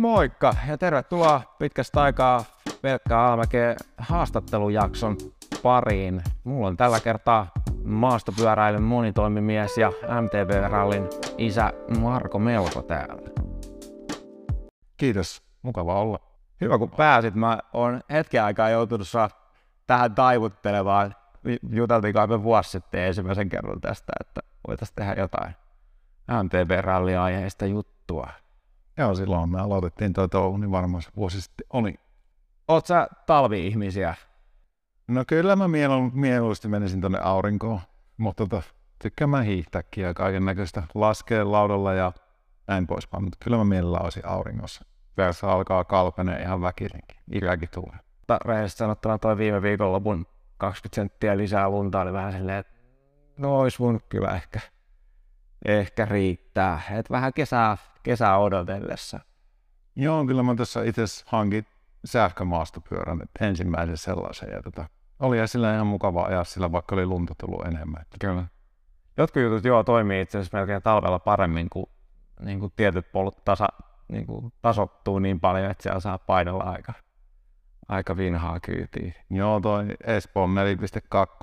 Moikka ja tervetuloa pitkästä aikaa pelkkää Almäkeen haastattelujakson pariin. Mulla on tällä kertaa maastopyöräilyn monitoimimies ja MTB-rallin isä Marko Melko täällä. Kiitos, mukava olla. Hyvä kun pääsit. Mä oon hetken aikaa joutunut saa tähän taivuttelemaan. Juteltiin kai me vuosi sitten ensimmäisen kerran tästä, että voitaisiin tehdä jotain MTB-ralliaiheista juttua. Joo, silloin me aloitettiin tuo touhu, niin varmaan se vuosi sitten oli. Oot sä talvi-ihmisiä? No kyllä mä mielu- mieluusti menisin tonne aurinkoon, mutta tota, tykkään mä hiihtääkin ja kaiken näköistä laskea laudalla ja näin poispäin, mutta kyllä mä mielellään olisin auringossa. Tässä alkaa kalpenee ihan väkisinkin, iräkin tulee. Mutta rehellisesti sanottuna toi viime viikonlopun 20 senttiä lisää lunta oli vähän silleen, että no ois voinut kyllä ehkä, ehkä riittää. Et vähän kesää, kesää odotellessa. Joo, kyllä mä tässä itse hankin sähkömaastopyörän, että ensimmäisen sellaisen. Ja tota, oli sillä ihan mukava ajaa sillä, vaikka oli lunta tullut enemmän. Että Kyllä. Jotkut jutut joo toimii itse asiassa melkein talvella paremmin, kun, niin kuin tietyt polut tasa, niin kuin tasottuu niin paljon, että siellä saa painella aika, aika vinhaa kyytiä. Joo, toi Espoon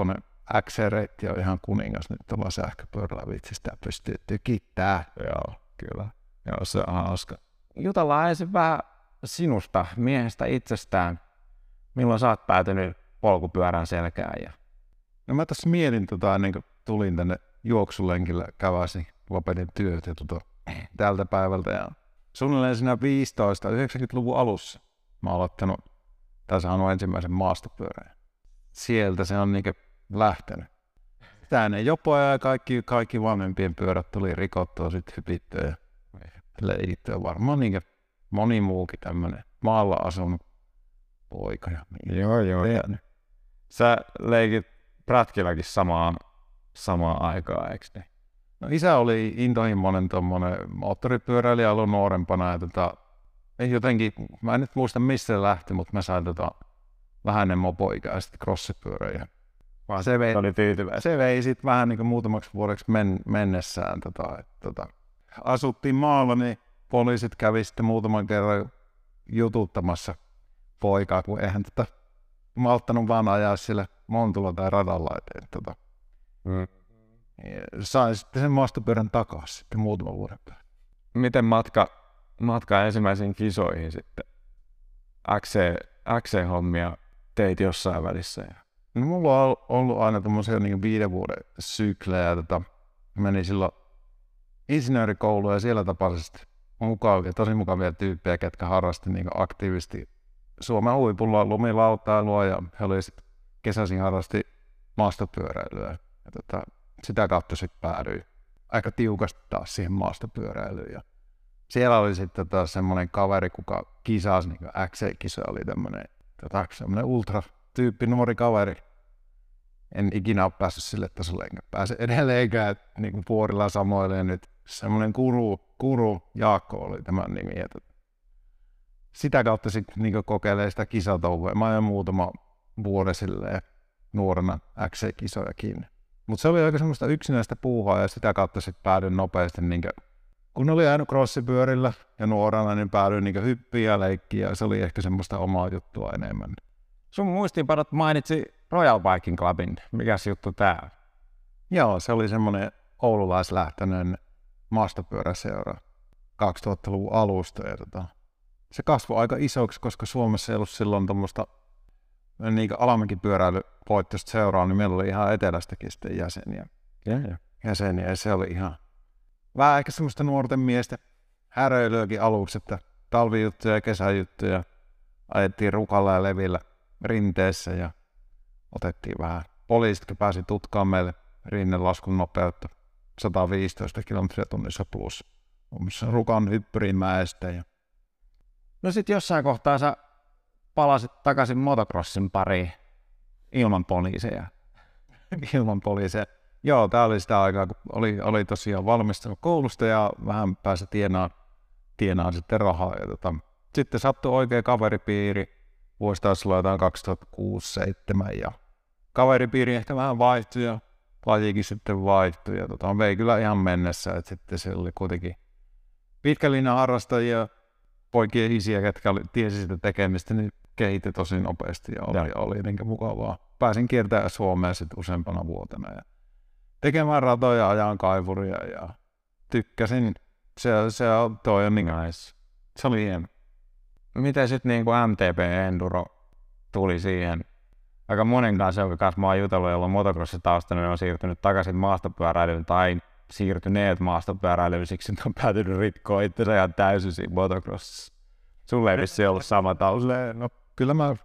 4.2 XR-reitti on ihan kuningas nyt tuolla sähköpyörällä vitsistä pystyy tykittää. Joo, kyllä. Joo, se on hauska. Jutellaan ensin vähän sinusta, miehestä itsestään. Milloin sä oot päätynyt polkupyörän selkään? Ja... No mä tässä mietin tota ennen kuin tulin tänne juoksulenkillä käväsin, lopetin työt ja tota, tältä päivältä. Ja suunnilleen siinä 15 90-luvun alussa mä oon aloittanut, tai saanut ensimmäisen maastopyörän. Sieltä se on niinku lähtenyt. Tänne jopoja ja kaikki, kaikki vanhempien pyörät tuli rikottua, sitten hypittyä ja leikittyä. Varmaan niin moni muukin tämmöinen maalla asunut poika. Ja Joo, joo. tehnyt. Sä leikit prätkilläkin samaan, samaan aikaan, eikö niin? No isä oli intohimoinen tuommoinen moottoripyöräilijä ollut nuorempana ja tota, ei jotenkin, mä en nyt muista missä se lähti, mutta mä sain tota vähäinen mopoikä ja sitten crossipyöräjä. Vaan se vei, Oli tyytyväinen. se vei sitten vähän niin kuin muutamaksi vuodeksi men, mennessään. Tota, et, tota, asuttiin maalla, niin poliisit kävi sitten muutaman kerran jututtamassa poikaa, kun eihän tota malttanut vaan ajaa sillä montulla tai radalla. Et, et, tota, Mm. ja sain sitten sen maastopyörän takaisin sitten muutaman vuoden päästä. Miten matka, matka ensimmäisiin kisoihin sitten? XC, XC-hommia teit jossain välissä. Ja... No, mulla on ollut aina tämmöisiä niin viiden vuoden syklejä. Tota, menin silloin insinöörikouluun ja siellä tapasin mukavia, tosi mukavia tyyppejä, ketkä harrasti niin aktiivisesti Suomen huipulla lumilautailua ja he oli sit kesäisin harrasti maastopyöräilyä. Ja tota, sitä kautta sitten päädyin aika tiukasti taas siihen maastopyöräilyyn. Ja siellä oli sitten taas semmoinen kaveri, kuka kisasi, niin XC-kisoja oli tämmöinen tota, semmoinen ultra-tyyppi nuori kaveri. En ikinä ole päässyt sille tasolle, enkä pääse edelleenkään niin kuin puorilla samoille. Nyt semmoinen kuru, kuru Jaakko oli tämän nimi. Tota, sitä kautta sitten niin kokeilee sitä kisatouhua. Mä ajan muutama vuoden silleen nuorena XC-kisojakin. Mutta se oli aika semmoista yksinäistä puuhaa ja sitä kautta sitten päädyin nopeasti, niin kun oli ajanut crossipyörillä ja nuorena, niin päädyin niin hyppiä ja leikkiä se oli ehkä semmoista omaa juttua enemmän. Sun muistiinpanot mainitsi Royal Biking Clubin. Mikäs juttu tää on? Joo, se oli semmoinen oululaislähtöinen maastopyöräseura 2000-luvun alusta ja tota, se kasvoi aika isoksi, koska Suomessa ei ollut silloin tuommoista niin alamäkipyöräilypoittoista seuraa, niin meillä oli ihan etelästäkin sitten jäseniä. Ja, ja. jäseniä ja se oli ihan vähän ehkä semmoista nuorten miesten häröilyäkin aluksi, että talvijuttuja ja kesäjuttuja ajettiin rukalla ja levillä rinteessä ja otettiin vähän. Poliisitkin pääsi tutkaan meille rinnelaskun nopeutta 115 kilometriä tunnissa plus. Muassa Rukan hyppyrimäestä ja No sit jossain kohtaa sä palasit takaisin motocrossin pariin ilman poliiseja. ilman poliiseja. Joo, tää oli sitä aikaa, kun oli, oli tosiaan valmistunut koulusta ja vähän pääsi tienaan, tienaan sitten rahaa. Ja tota, sitten sattui oikea kaveripiiri, vuosi olla jotain 2006-2007 ja kaveripiiri ehkä vähän vaihtui ja lajikin sitten vaihtui ja tota, vei kyllä ihan mennessä, että sitten se oli kuitenkin pitkä linja harrastajia poikien isiä, ketkä oli, tiesi sitä tekemistä, niin kehitti tosi nopeasti ja oli, Joo. oli niin mukavaa. Pääsin kiertämään Suomea sitten useampana vuotena ja tekemään ratoja, ajan kaivuria ja tykkäsin. Se, se on, toi on niin, Nice. se oli hieno. Miten sitten niin MTB Enduro tuli siihen? Aika monen kanssa, jonka kanssa mä oon jutellut, jolla on motocrossin tausta, niin ne on siirtynyt takaisin maastopyöräilyyn tai siirtyneet maastopyöräilyyn, siksi on päätynyt rikkoa itsensä ihan täysin siinä motocrossissa. Sulle ei vissi ollut sama tausta. No, kyllä mä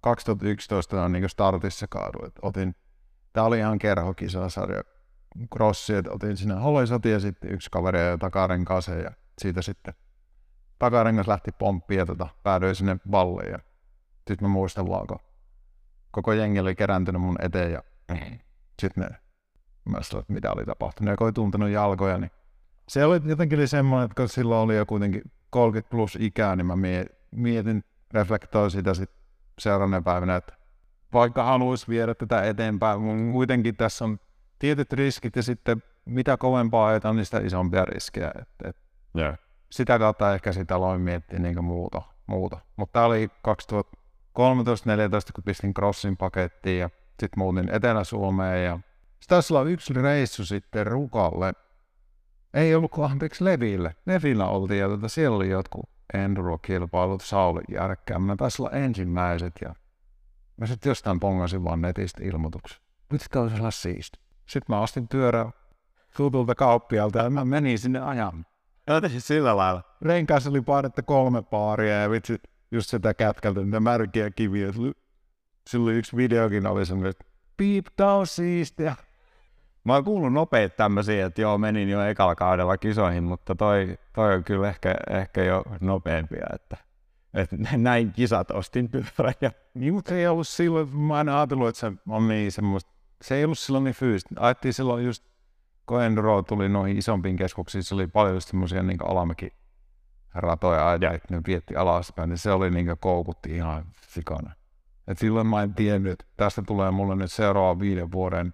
2011 on niin startissa kaaduin. Otin, tää oli ihan kerhokisasarja crossi, että otin sinne Holoisoti ja sitten yksi kaveri ja takarenkaaseen ja siitä sitten takarengas lähti pomppiin ja tota, päädyin sinne valliin ja sitten mä muistan vaan, kun koko jengi oli kerääntynyt mun eteen ja sitten ne, mä sanoin, että mitä oli tapahtunut kun oli tuntenut jalkoja, niin se oli jotenkin oli semmoinen, että kun silloin oli jo kuitenkin 30 plus ikää, niin mä mie- mietin, reflektoin sitä sitten seuraavana päivänä, että vaikka haluaisi viedä tätä eteenpäin, mun kuitenkin tässä on tietyt riskit ja sitten mitä kovempaa ajetaan, niin sitä isompia riskejä. Et, et Joo. Sitä kautta ehkä sitä aloin miettiä niin muuta. muuta. Mutta tämä oli 2013-2014, kun pistin crossin pakettiin ja sitten muutin Etelä-Suomeen ja se taisi olla yksi reissu sitten Rukalle. Ei ollut kuin anteeksi Leville. Levillä oltiin ja tota, siellä oli jotkut enduro-kilpailut Saulin järkkään. Mä taisi olla ensimmäiset ja mä sitten jostain pongasin vaan netistä ilmoituksen. Nyt tämä olisi siisti. Sitten mä ostin pyörää tutulta kauppialta ja mä menin sinne ajamaan Jotenkin sillä lailla. renkaassa oli painetta kolme paaria ja vitsi, just sitä kätkältä, niitä märkiä kiviä. Sillä- oli yksi videokin, oli semmoinen, että piip, tää on siistiä. Mä oon kuullut nopeita tämmöisiä, että joo, menin jo ekalla kaudella kisoihin, mutta toi, toi on kyllä ehkä, ehkä jo nopeampia, että, että näin kisat ostin pyörän ja Niin, mutta ei ollut silloin, mä aina ajatellut, että se on niin semmoista, se ei ollut silloin niin fyysistä. Ajettiin silloin just, kun Enduro tuli noihin isompiin keskuksiin, se oli paljon just semmoisia niin alamäki ratoja ajaa, että ne vietti alaspäin, niin se oli niin koukutti ihan sikana. Et silloin mä en tiennyt, että tästä tulee mulle nyt seuraavan viiden vuoden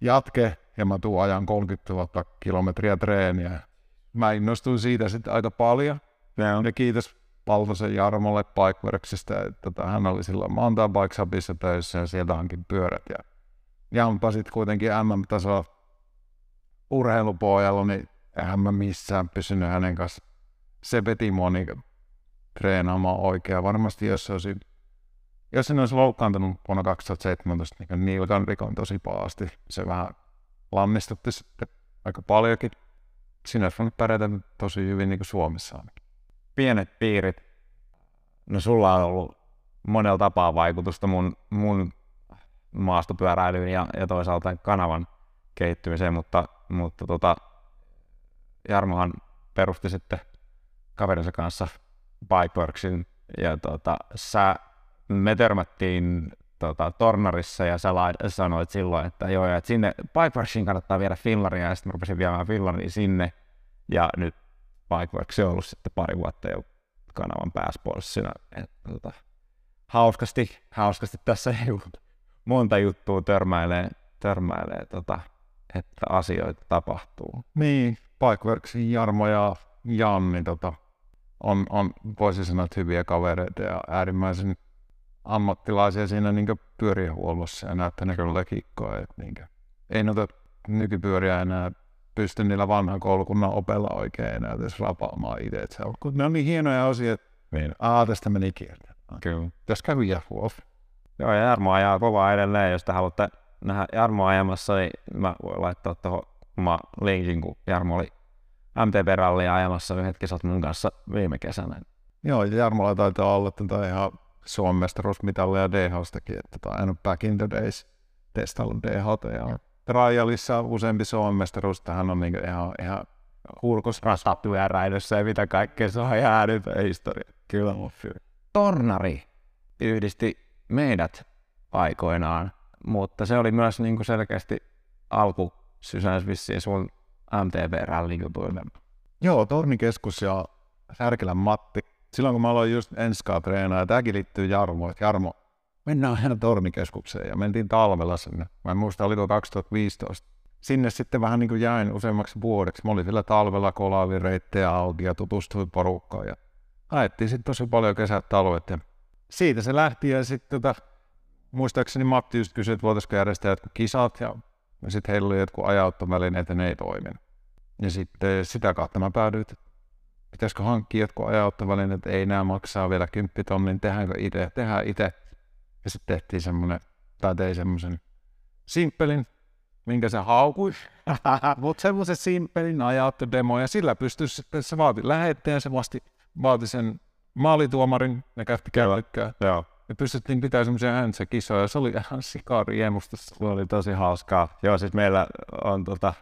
jatke, ja mä tuun ajan 30 000 kilometriä treeniä. Mä innostuin siitä sitten aika paljon. Ja, ja kiitos Paltosen Jarmolle Bikeworksista, että tota, hän oli silloin Mountain Bike Shopissa töissä ja sieltä hankin pyörät. Ja Jampa sitten kuitenkin MM-taso urheilupojalla, niin eihän mä missään pysynyt hänen kanssa. Se veti mua niin treenaamaan oikein. Varmasti jos se olisi, jos en olisi loukkaantunut vuonna 2017, niin nilkan rikon tosi pahasti. Se vähän lannistutti sitten aika paljonkin. Siinä olisi voinut pärjätä tosi hyvin niin kuin Suomessa ainakin. pienet piirit. No sulla on ollut monella tapaa vaikutusta mun, mun maastopyöräilyyn ja, ja toisaalta kanavan kehittymiseen, mutta, mutta tota, Jarmohan perusti sitten kaverinsa kanssa Bikeworksin ja tota, sä, me törmättiin tota, Tornarissa ja sä lai, sanoit silloin, että joo, että sinne Bikeworksiin kannattaa viedä fillaria ja sitten mä rupesin viemään fillaria sinne. Ja nyt Bikeworks on ollut sitten pari vuotta jo kanavan pääsponssina. Tota, hauskasti, hauskasti tässä ei monta juttua törmäilee, törmäilee tota, että asioita tapahtuu. Niin, Bikeworksin Jarmo ja Janni tota, on, on, voisi sanoa, että hyviä kavereita ja äärimmäisen ammattilaisia siinä niin pyörihuollossa ja näyttää ne kyllä kikkoa. Että niin ei noita nykypyöriä enää pysty niillä vanhan koulukunnan opella oikein enää edes rapaamaan itse. Et se on, kun ne on niin hienoja osia, että Niin. aa, tästä meni kieltä. Kyllä. Tässä kävi. Joo, ja Jarmo ajaa kovaa edelleen. Jos te haluatte nähdä Jarmo ajamassa, niin mä voin laittaa tuohon oma linkin, kun Jarmo oli MTB-rallia ajamassa yhdet kisat mun kanssa viime kesänä. Joo, ja Jarmolla taitaa olla tätä ihan Suomen mestaruusmitallia DH-stakin, että tämä on back in the days testaillut DH ja Trialissa on useampi Suomen mestaruus, että hän on niinku ihan, ihan hurkus Ratapyöräilyssä ja mitä kaikkea, se on ihan historia. Kyllä mun Tornari yhdisti meidät aikoinaan, mutta se oli myös niin kuin selkeästi alku sysäys vissiin sun MTB-rallijutuille. Joo, Tornikeskus ja Särkilän Matti. Silloin kun mä aloin just enskaa treenaa, ja tämäkin liittyy Jarmoon, että Jarmo, mennään aina Tornikeskukseen ja mentiin talvella sinne. Mä en muista, oliko 2015. sinne sitten vähän niin kuin jäin useammaksi vuodeksi. Mä olin siellä talvella kolaavin reittejä auki ja tutustuin porukkaan ja ajettiin sitten tosi paljon kesät talvet ja siitä se lähti ja sitten tota, muistaakseni Matti just kysyi, että voitaisiko järjestää jotkut kisat ja sitten heillä oli jotkut ajauttovälineet ja ne ei toiminut. Ja sitten sitä kautta mä päädyin, että pitäisikö hankkia jotkut ajauttovälineet, ei nämä maksaa vielä kymppitonnin, tehdäänkö itse, tehdään itse. Ja sitten tehtiin semmoinen, tai tein semmoisen simppelin, minkä se haukui. Mutta semmoisen simppelin ajattodemo ja sillä pystyi sitten, se vaati lähettäjän, se vasti, vaati sen maalituomarin, ne käytti käykköä. Joo. Me pystyttiin pitämään semmoisia äänsäkisoja, se oli ihan sikariemusta. Se oli tosi hauskaa. Joo, siis meillä on tota,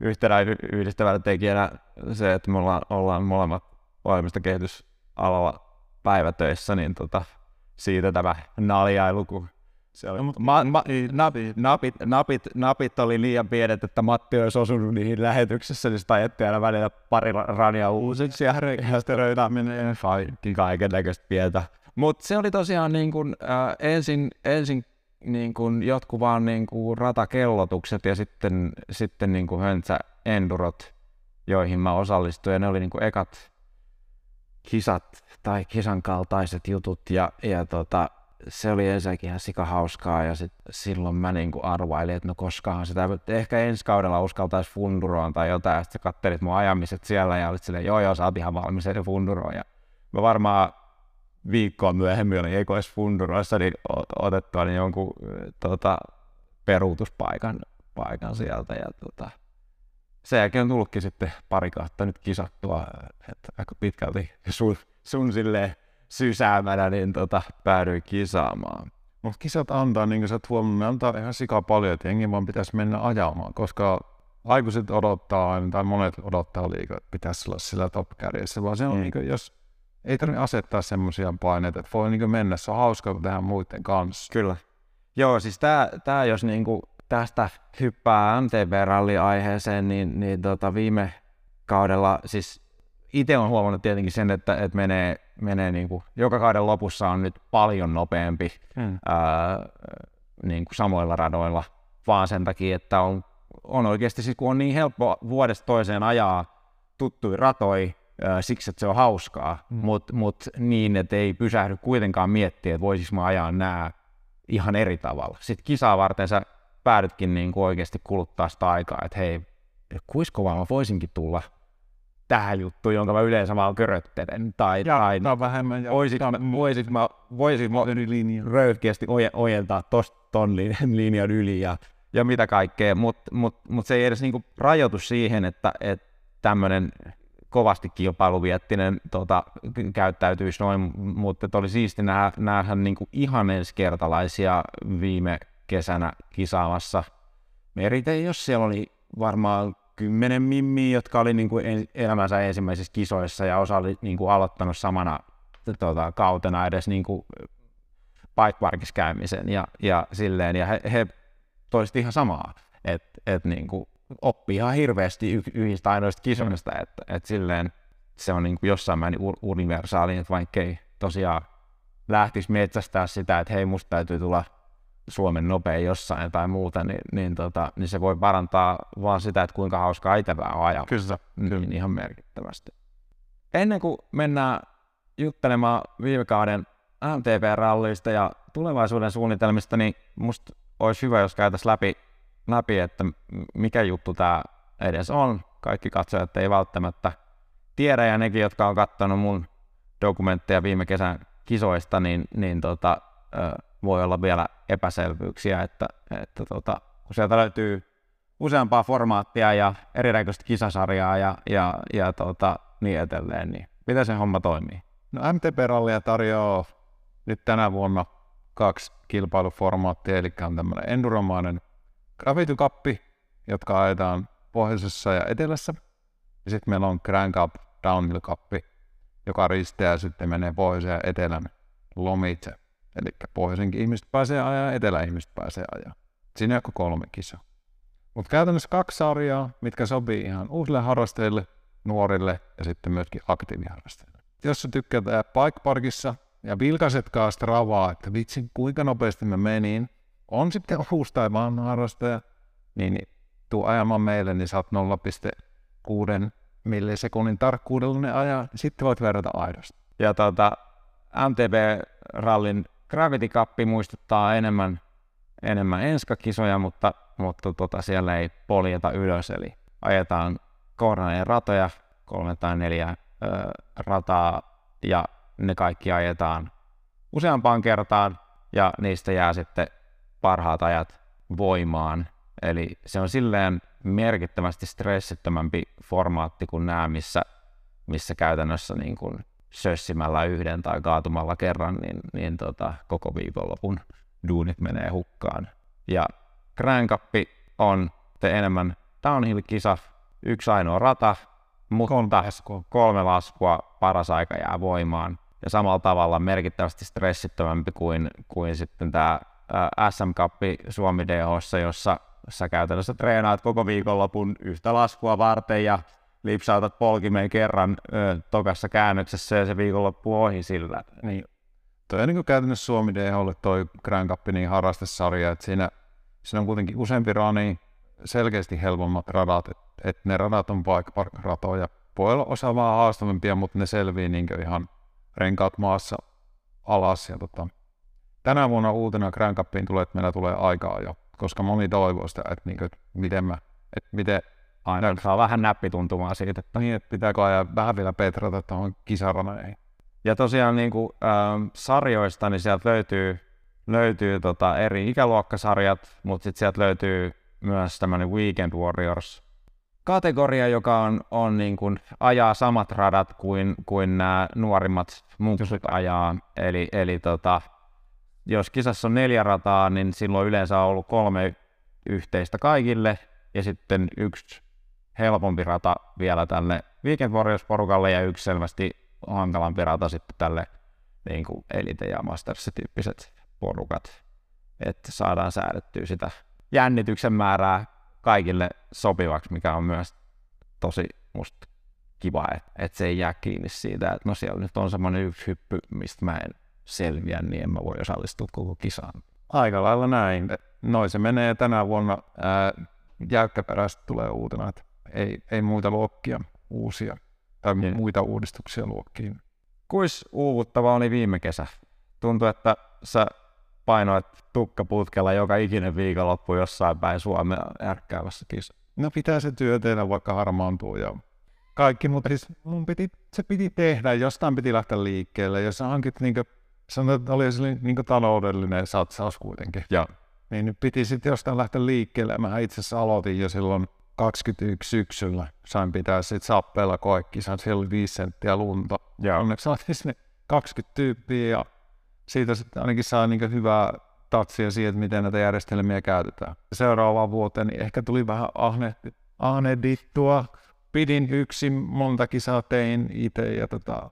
yhtenä yhdistävänä tekijänä se, että me ollaan, ollaan molemmat ohjelmista kehitysalalla päivätöissä, niin tota, siitä tämä naljailu, kun se oli, ma, ma, napit, napit, napit, napit, oli liian pienet, että Matti olisi osunut niihin lähetyksessä, niin sitä ajettiin aina välillä pari rania uusiksi ja rekisteröitäminen ja kaiken näköistä pientä. Mutta se oli tosiaan niin kun, äh, ensin, ensin niin kun jotkut vaan niin kun ratakellotukset ja sitten, sitten niin kun höntsä endurot, joihin mä osallistuin. Ja ne oli niin kun ekat kisat tai kisan kaltaiset jutut ja, ja tota, se oli ensinnäkin ihan sika hauskaa ja sit silloin mä niinku arvailin, että no koskaan sitä, ehkä ensi kaudella uskaltaisi funduroon tai jotain, ja sitten kattelit mun ajamiset siellä ja olit silleen, joo joo, sä oot ihan valmis funduroon. Ja mä varmaan viikkoa myöhemmin oli ekois funduroissa niin otettua niin jonkun tota, peruutuspaikan paikan sieltä ja tota, sen jälkeen on tullutkin sitten pari kautta nyt kisattua, että aika pitkälti sun, sun silleen sysäämänä, niin tota, päädyin kisaamaan. Mutta kisat antaa, niin kuin sä oot huomannut, ne antaa ihan sika paljon, että jengi vaan pitäisi mennä ajamaan, koska aikuiset odottaa aina, tai monet odottaa liikaa, että pitäisi olla sillä top kärjessä, vaan se on mm. niin kuin, jos ei tarvitse asettaa semmoisia paineita, että voi niin mennä, se on hauskaa, kun tehdään muiden kanssa. Kyllä. Joo, siis tää, tää jos niinku tästä hyppää MTV-ralli-aiheeseen, niin, niin tota viime kaudella, siis itse on huomannut tietenkin sen, että, että menee, menee niin kuin, joka kauden lopussa on nyt paljon nopeampi hmm. ää, niin kuin samoilla radoilla, vaan sen takia, että on, on oikeasti, siis kun on niin helppo vuodesta toiseen ajaa tuttui ratoi, siksi että se on hauskaa, hmm. mutta mut niin, että ei pysähdy kuitenkaan miettiä, että voisiko mä ajaa nämä ihan eri tavalla. Sitten kisaa varten sä päädytkin niin kuin oikeasti kuluttaa sitä aikaa, että hei, kuinka kovaa mä voisinkin tulla tähän juttuun, jonka mä yleensä vaan köröttelen. Tai, ja, tai no, vähemmän. Ja voisit, mä, voisit, mä, voisit mä röyhkeästi ojentaa tosta ton linjan yli ja, ja mitä kaikkea, mutta mut, mut se ei edes niinku rajoitu siihen, että et tämmöinen kovasti kilpailuviettinen tota, käyttäytyisi noin, mutta oli siisti nähdä, nähdä niinku ihan ensikertalaisia viime kesänä kisaamassa. Merite, jos siellä oli varmaan kymmenen mimmiä, jotka oli niin kuin elämänsä ensimmäisissä kisoissa ja osa oli niin kuin aloittanut samana tota, kautena edes niin kuin bike parkissa käymisen ja, ja silleen, ja he, he toisti ihan samaa, että et niin kuin oppii ihan hirveästi y- yhdistä ainoista kisoista, mm. että et silleen se on niin kuin jossain määrin universaali, että vaikkei tosiaan lähtisi metsästää sitä, että hei, musta täytyy tulla Suomen nopein jossain tai muuta, niin, niin, tota, niin se voi parantaa vaan sitä, että kuinka hauskaa itse on ajaa. Kyllä, niin, kyllä. ihan merkittävästi. Ennen kuin mennään juttelemaan viime kauden MTV-rallista ja tulevaisuuden suunnitelmista, niin musta olisi hyvä, jos käytäisiin läpi, läpi, että mikä juttu tämä edes on. Kaikki katsojat ei välttämättä tiedä, ja nekin, jotka on katsonut mun dokumentteja viime kesän kisoista, niin, niin tota, voi olla vielä epäselvyyksiä, että, että tota, kun sieltä löytyy useampaa formaattia ja erinäköistä kisasarjaa ja, ja, ja tota, niin edelleen, niin miten se homma toimii? No MTP-rallia tarjoaa nyt tänä vuonna kaksi kilpailuformaattia, eli on tämmöinen enduromainen gravitukappi, jotka ajetaan pohjoisessa ja etelässä. Ja sitten meillä on Grand Cup Downhill Cup, joka risteää sitten menee pohjoisen ja etelän lomitse. Eli pohjoisenkin ihmiset pääsee ajaa, etelä ihmiset pääsee ajaa. Siinä on kolme kisaa. Mutta käytännössä kaksi sarjaa, mitkä sopii ihan uusille harrastajille, nuorille ja sitten myöskin aktiiviharrastajille. Jos sä tykkäät bike parkissa ja vilkaisetkaan sitä ravaa, että vitsi kuinka nopeasti mä menin, on sitten uusi tai vanha harrastaja, niin tuu ajamaan meille, niin saat 0,6 millisekunnin tarkkuudella ne ajaa, sitten voit verrata aidosti. Ja tota, MTB-rallin Gravity Cup muistuttaa enemmän, enemmän enskakisoja, mutta, mutta tota, siellä ei poljeta ylös, eli ajetaan kohdallinen ratoja, kolme tai neljä ö, rataa, ja ne kaikki ajetaan useampaan kertaan, ja niistä jää sitten parhaat ajat voimaan. Eli se on silleen merkittävästi stressittömämpi formaatti kuin nämä, missä, missä käytännössä niin kuin sössimällä yhden tai kaatumalla kerran, niin, niin tota, koko viikonlopun duunit menee hukkaan. Ja Grand Cup on te enemmän downhill-kisa, yksi ainoa rata, mutta kolme, kolme laskua, paras aika jää voimaan. Ja samalla tavalla merkittävästi stressittömämpi kuin, kuin sitten tämä SM Cup Suomi DH, jossa sä käytännössä treenaat koko viikonlopun yhtä laskua varten ja lipsautat polkimeen kerran ö, tokassa käännöksessä ja se viikonloppu ohi sillä. Niin. Toi on niin käytännössä Suomi DHlle toi Grand Cup niin harrastesarja, että siinä, siinä on kuitenkin useampi rani, selkeästi helpommat radat, että et ne radat on bike ratoja. Voi olla osa vähän haastavimpia, mutta ne selvii niin ihan renkaat maassa alas. Ja tota, tänä vuonna uutena Grand Cupiin tulee, että meillä tulee aikaa jo, koska moni toivoo sitä, että, niin kuin, että miten mä, että miten Aina saa vähän näppituntumaa siitä. Että... Niin, että pitääkö ajaa vähän vielä petrata tuohon kisaraneihin. Ja tosiaan niin kuin, äh, sarjoista, niin sieltä löytyy, löytyy tota eri ikäluokkasarjat, mutta sitten sieltä löytyy myös tämmöinen Weekend Warriors kategoria, joka on, on niin kuin, ajaa samat radat kuin, kuin nämä nuorimmat muksut ajaa. Eli, eli tota, jos kisassa on neljä rataa, niin silloin yleensä on ollut kolme yhteistä kaikille, ja sitten yksi helpompi rata vielä tälle Weekend Warriors-porukalle ja yksi selvästi hankalampi rata sitten tälle niin kuin Elite- ja Masters-tyyppiset porukat, että saadaan säädettyä sitä jännityksen määrää kaikille sopivaksi, mikä on myös tosi musta kiva, että, että se ei jää kiinni siitä, että no siellä nyt on semmoinen yksi hyppy, mistä mä en selviä, niin en mä voi osallistua koko kisaan. Aika lailla näin. Noin se menee tänä vuonna. Jäykkäperäistä tulee uutena, että ei, ei muita luokkia uusia tai yeah. muita uudistuksia luokkiin. Kuis uuvuttava oli viime kesä? Tuntui, että sä painoit tukkaputkella joka ikinen viikonloppu jossain päin Suomea ärkkäävässä kisa. No pitää se työ tehdä, vaikka harmaantuu ja kaikki, mutta siis mun piti, se piti tehdä, jostain piti lähteä liikkeelle. Jos sä hankit, niin sanoit, että oli niin taloudellinen satsaus kuitenkin. Ja. Niin nyt piti sitten jostain lähteä liikkeelle. Mä itse asiassa aloitin jo silloin 21 syksyllä. Sain pitää sitten sappeella koekisan, siellä oli 5 senttiä lunta. Ja onneksi saatiin sinne 20 tyyppiä ja siitä sitten ainakin saa niin hyvää tatsia siihen, että miten näitä järjestelmiä käytetään. Seuraavaan vuoteen niin ehkä tuli vähän ahnehdittua. ahnedittua. Pidin yksin, monta kisaa tein itse, ja tota,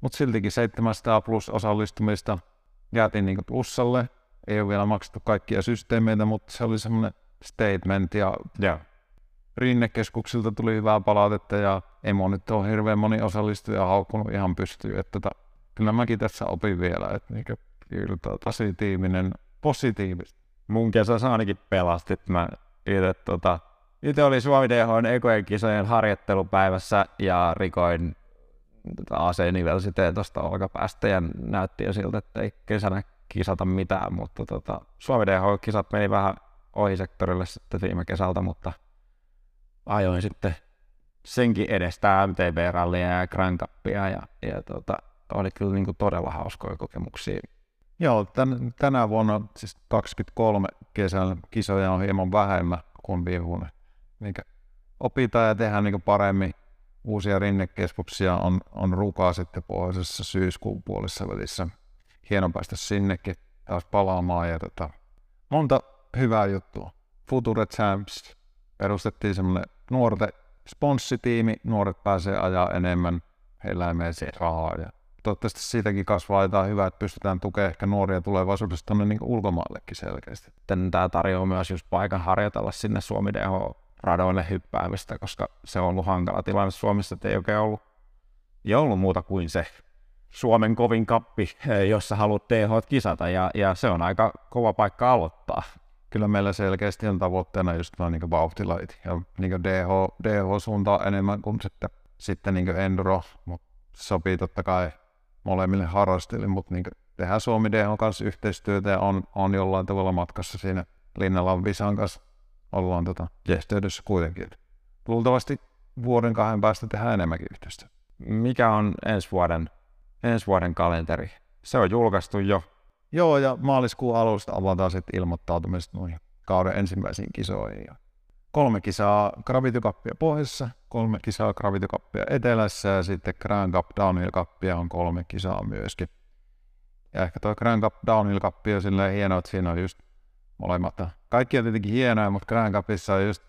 mutta siltikin 700 plus osallistumista jäätiin niin plussalle. Ei ole vielä maksettu kaikkia systeemeitä, mutta se oli semmoinen statement ja yeah. rinnekeskuksilta tuli hyvää palautetta ja emo nyt on hirveän moni osallistuja haukkunut ihan pystyyn. Että tota, kyllä mäkin tässä opin vielä, että niin kyllä positiivinen, positiivista. Mun kesässä ainakin pelasti, että mä itse tota, itse oli Suomi DH ekojen kisojen harjoittelupäivässä ja rikoin asenivelsiteen tuosta olkapäästä ja näytti jo siltä, että ei kesänä kisata mitään, mutta tota, Suomi DH-kisat meni vähän ohisektorille sitten viime kesältä, mutta ajoin sitten senkin edestä MTB-rallia ja Grand Cupia ja, ja tota, oli kyllä niin kuin todella hauskoja kokemuksia. Joo, tän, tänä vuonna, siis 23 kesällä kisoja on hieman vähemmän kuin viime vuonna. Mikä opitaan ja tehdään niin paremmin. Uusia rinnekeskuksia on, on rukaa sitten pohjoisessa syyskuun puolessa välissä. Hieno päästä sinnekin taas palaamaan. Ja tota, monta hyvää juttua. Future Champs perustettiin semmoinen nuorten sponssitiimi. Nuoret pääsee ajaa enemmän. Heillä ei mene rahaa. Ja toivottavasti siitäkin kasvaa jotain hyvää, että pystytään tukemaan ehkä nuoria tulevaisuudessa tuonne niin ulkomaallekin selkeästi. Tämä tarjoaa myös just paikan harjoitella sinne Suomi DH-radoille hyppäämistä, koska se on ollut hankala tilanne Suomessa, että ei oikein ollut, ei ollut muuta kuin se Suomen kovin kappi, jossa haluat DH kisata, ja, ja se on aika kova paikka aloittaa. kyllä meillä selkeästi on tavoitteena just noin niin vauhtilait ja niin DH, DH-suuntaa enemmän kuin sitten, sitten niin enduro, mutta sopii totta kai molemmille harrastajille, mutta niin tehdään Suomi DH kanssa yhteistyötä ja on, on jollain tavalla matkassa siinä Linnalan Visan kanssa ollaan tota, yhteydessä kuitenkin. Luultavasti vuoden kahden päästä tehdään enemmänkin yhteistyötä. Mikä on ensi vuoden, ensi vuoden kalenteri? Se on julkaistu jo. Joo, ja maaliskuun alusta avataan sitten ilmoittautumiset noihin kauden ensimmäisiin kisoihin. Ja kolme kisaa Gravity Cupia pohjoisessa, kolme kisaa Gravity Cupia etelässä ja sitten Grand Cup Downhill Cupia on kolme kisaa myöskin. Ja ehkä tuo Grand Cup Downhill Cup on silleen hieno, että siinä on just molemmat. Kaikki on tietenkin hienoja, mutta Grand Cupissa on just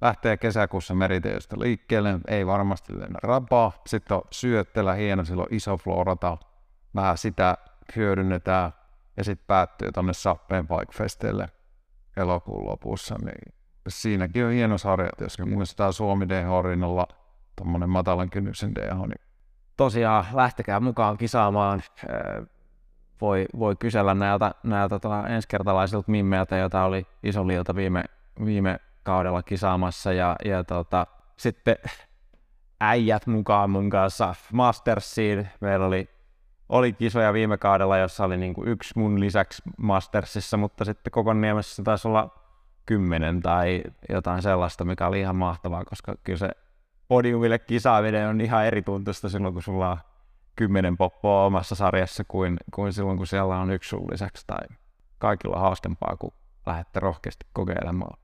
lähtee kesäkuussa meriteistä liikkeelle, ei varmasti lennä rapaa. Sitten on syöttelä hieno, silloin iso florata, vähän sitä hyödynnetään ja sitten päättyy tuonne Sappeen Bikefestille elokuun lopussa, niin siinäkin on hieno sarja, jos muistetaan Suomi DH rinnalla tuommoinen matalan kynnyksen DH, niin tosiaan lähtekää mukaan kisaamaan. Voi, voi kysellä näiltä, näiltä tota ensikertalaisilta mimmeiltä, joita oli Isoliilta viime, viime kaudella kisaamassa. Ja, ja tota, sitten äijät mukaan mun kanssa Mastersiin. Meillä oli, oli kisoja viime kaudella, jossa oli niin kuin yksi mun lisäksi Mastersissa, mutta sitten koko Niemessä taisi olla kymmenen tai jotain sellaista, mikä oli ihan mahtavaa, koska kyllä se podiumille kisaaminen on ihan eri tuntuista silloin, kun sulla on kymmenen poppoa omassa sarjassa kuin, kuin silloin, kun siellä on yksi sun lisäksi tai kaikilla on hauskempaa, kun lähdette rohkeasti kokeilemaan.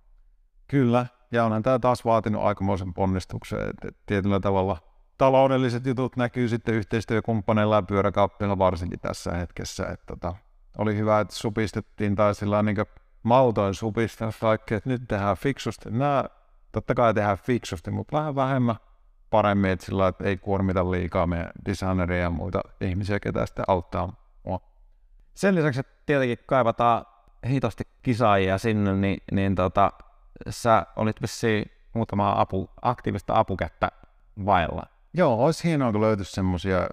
Kyllä, ja onhan tämä taas vaatinut aikamoisen ponnistuksen, että tietyllä tavalla taloudelliset jutut näkyy sitten yhteistyökumppaneilla ja pyöräkauppiilla varsinkin tässä hetkessä, että tota, oli hyvä, että supistettiin tai sillä niin maltoin supistaa kaikkea, että nyt tehdään fiksusti. Nämä totta kai tehdään fiksusti, mutta vähän vähemmän paremmin, että sillä että ei kuormita liikaa meidän designeria ja muita ihmisiä, ketä sitten auttaa mua. Sen lisäksi, että tietenkin kaivataan hitosti kisaajia sinne, niin, niin tota, sä olit vissiin muutama apu, aktiivista apukättä vailla. Joo, olisi hienoa, kun löytyisi semmoisia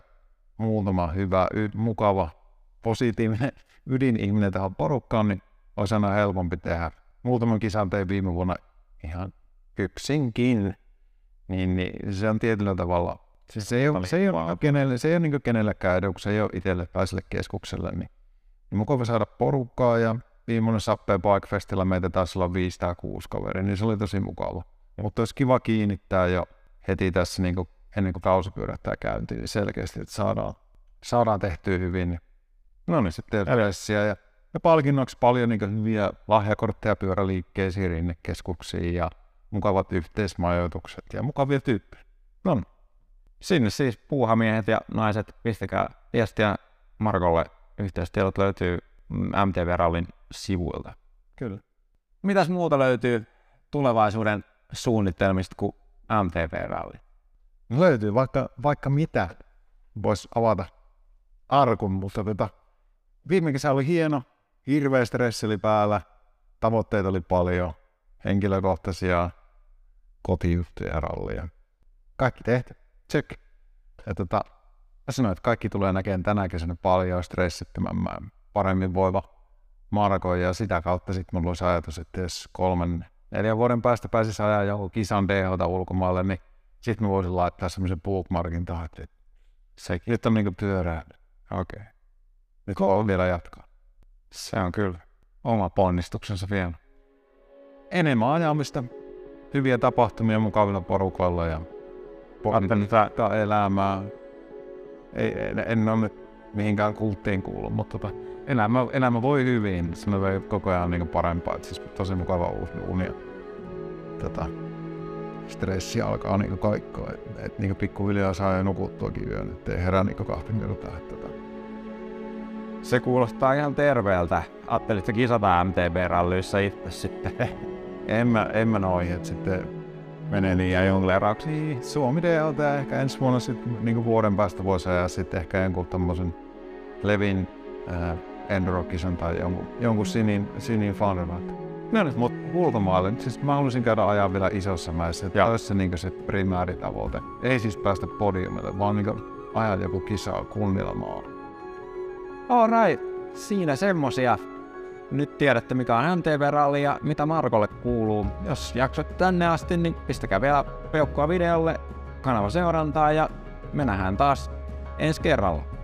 muutama hyvä, y- mukava, positiivinen ydinihminen tähän porukkaan, niin olisi aina helpompi tehdä. Muutaman kisan tein viime vuonna ihan yksinkin, niin, niin se on tietyllä tavalla, siis se ei ole, se ei ole, kenelle, se ei ole niin kenellekään edu, kun se ei ole itselle pääselle keskukselle, niin, niin mukava saada porukkaa ja viimeinen Sappeen Bike Festillä meitä taisi olla viisi tai kuusi kaveri, niin se oli tosi mukava. Mutta olisi kiva kiinnittää jo heti tässä niin kuin, ennen kuin kausi pyörähtää käyntiin, niin selkeästi, että saadaan, saadaan tehtyä hyvin. Niin, no niin, sitten terveisiä ja, ja palkinnoksi paljon niin hyviä lahjakortteja pyöräliikkeisiin, rinnekeskuksiin ja mukavat yhteismajoitukset ja mukavia tyyppejä. No niin. Sinne siis puuhamiehet ja naiset, pistäkää viestiä Markolle. Yhteystiedot löytyy MTV Rallin sivuilta. Kyllä. Mitäs muuta löytyy tulevaisuuden suunnitelmista kuin MTV Ralli? No löytyy vaikka, vaikka mitä. Voisi avata arkun, mutta tota, viime kesä oli hieno, hirveä stressi oli päällä, tavoitteita oli paljon, henkilökohtaisia kotijuttuja rallia. Kaikki tehty. Check. Ja tota, mä sanoin, että kaikki tulee näkemään tänä kesänä paljon stressittömämmän, paremmin voiva Marko ja sitä kautta sitten mulla olisi ajatus, että jos kolmen, neljän vuoden päästä pääsisi ajaa joku kisan DH ulkomaille, niin sitten mä voisin laittaa semmoisen bookmarkin tahan, että sekin nyt on niinku pyörää. Okei. Nyt voi vielä jatkaa. Se on kyllä oma ponnistuksensa vielä. Enemmän ajamista, hyviä tapahtumia mukavilla porukoilla ja tätä elämää. Ei, en, en ole nyt mihinkään kulttiin kuulu, mutta tota, elämä, elämä voi hyvin. Se voi koko ajan niin parempaa. Et siis tosi mukava uusi uni. Ja, tota, stressi alkaa niin kaikkoa. Et, et niin pikkuhiljaa saa jo nukuttuakin yön, ettei herää niin kahta kertaa. Et, tota. Se kuulostaa ihan terveeltä. Ajattelitko kisata MTB-rallyissä itse sitten? en mä, en mä noihin, että sitten menee liian jonglerauksiin. Suomi DLT ehkä ensi vuonna sitten niin vuoden päästä voisi ajaa sitten ehkä jonkun tämmöisen Levin äh, Enduro-kisan tai jonkun, jonkun sinin, sinin fanilla. No nyt, mutta ulkomaille, siis mä haluaisin käydä ajaa vielä isossa mäessä, että olisi se, niin se primääritavoite. Ei siis päästä podiumille, vaan niin ajaa joku kisa kunnilla maalla. All right. Siinä semmosia nyt tiedätte mikä on MTV-ralli ja mitä Markolle kuuluu. Jos jaksot tänne asti, niin pistäkää vielä peukkua videolle, kanava seurantaa ja me nähdään taas ensi kerralla.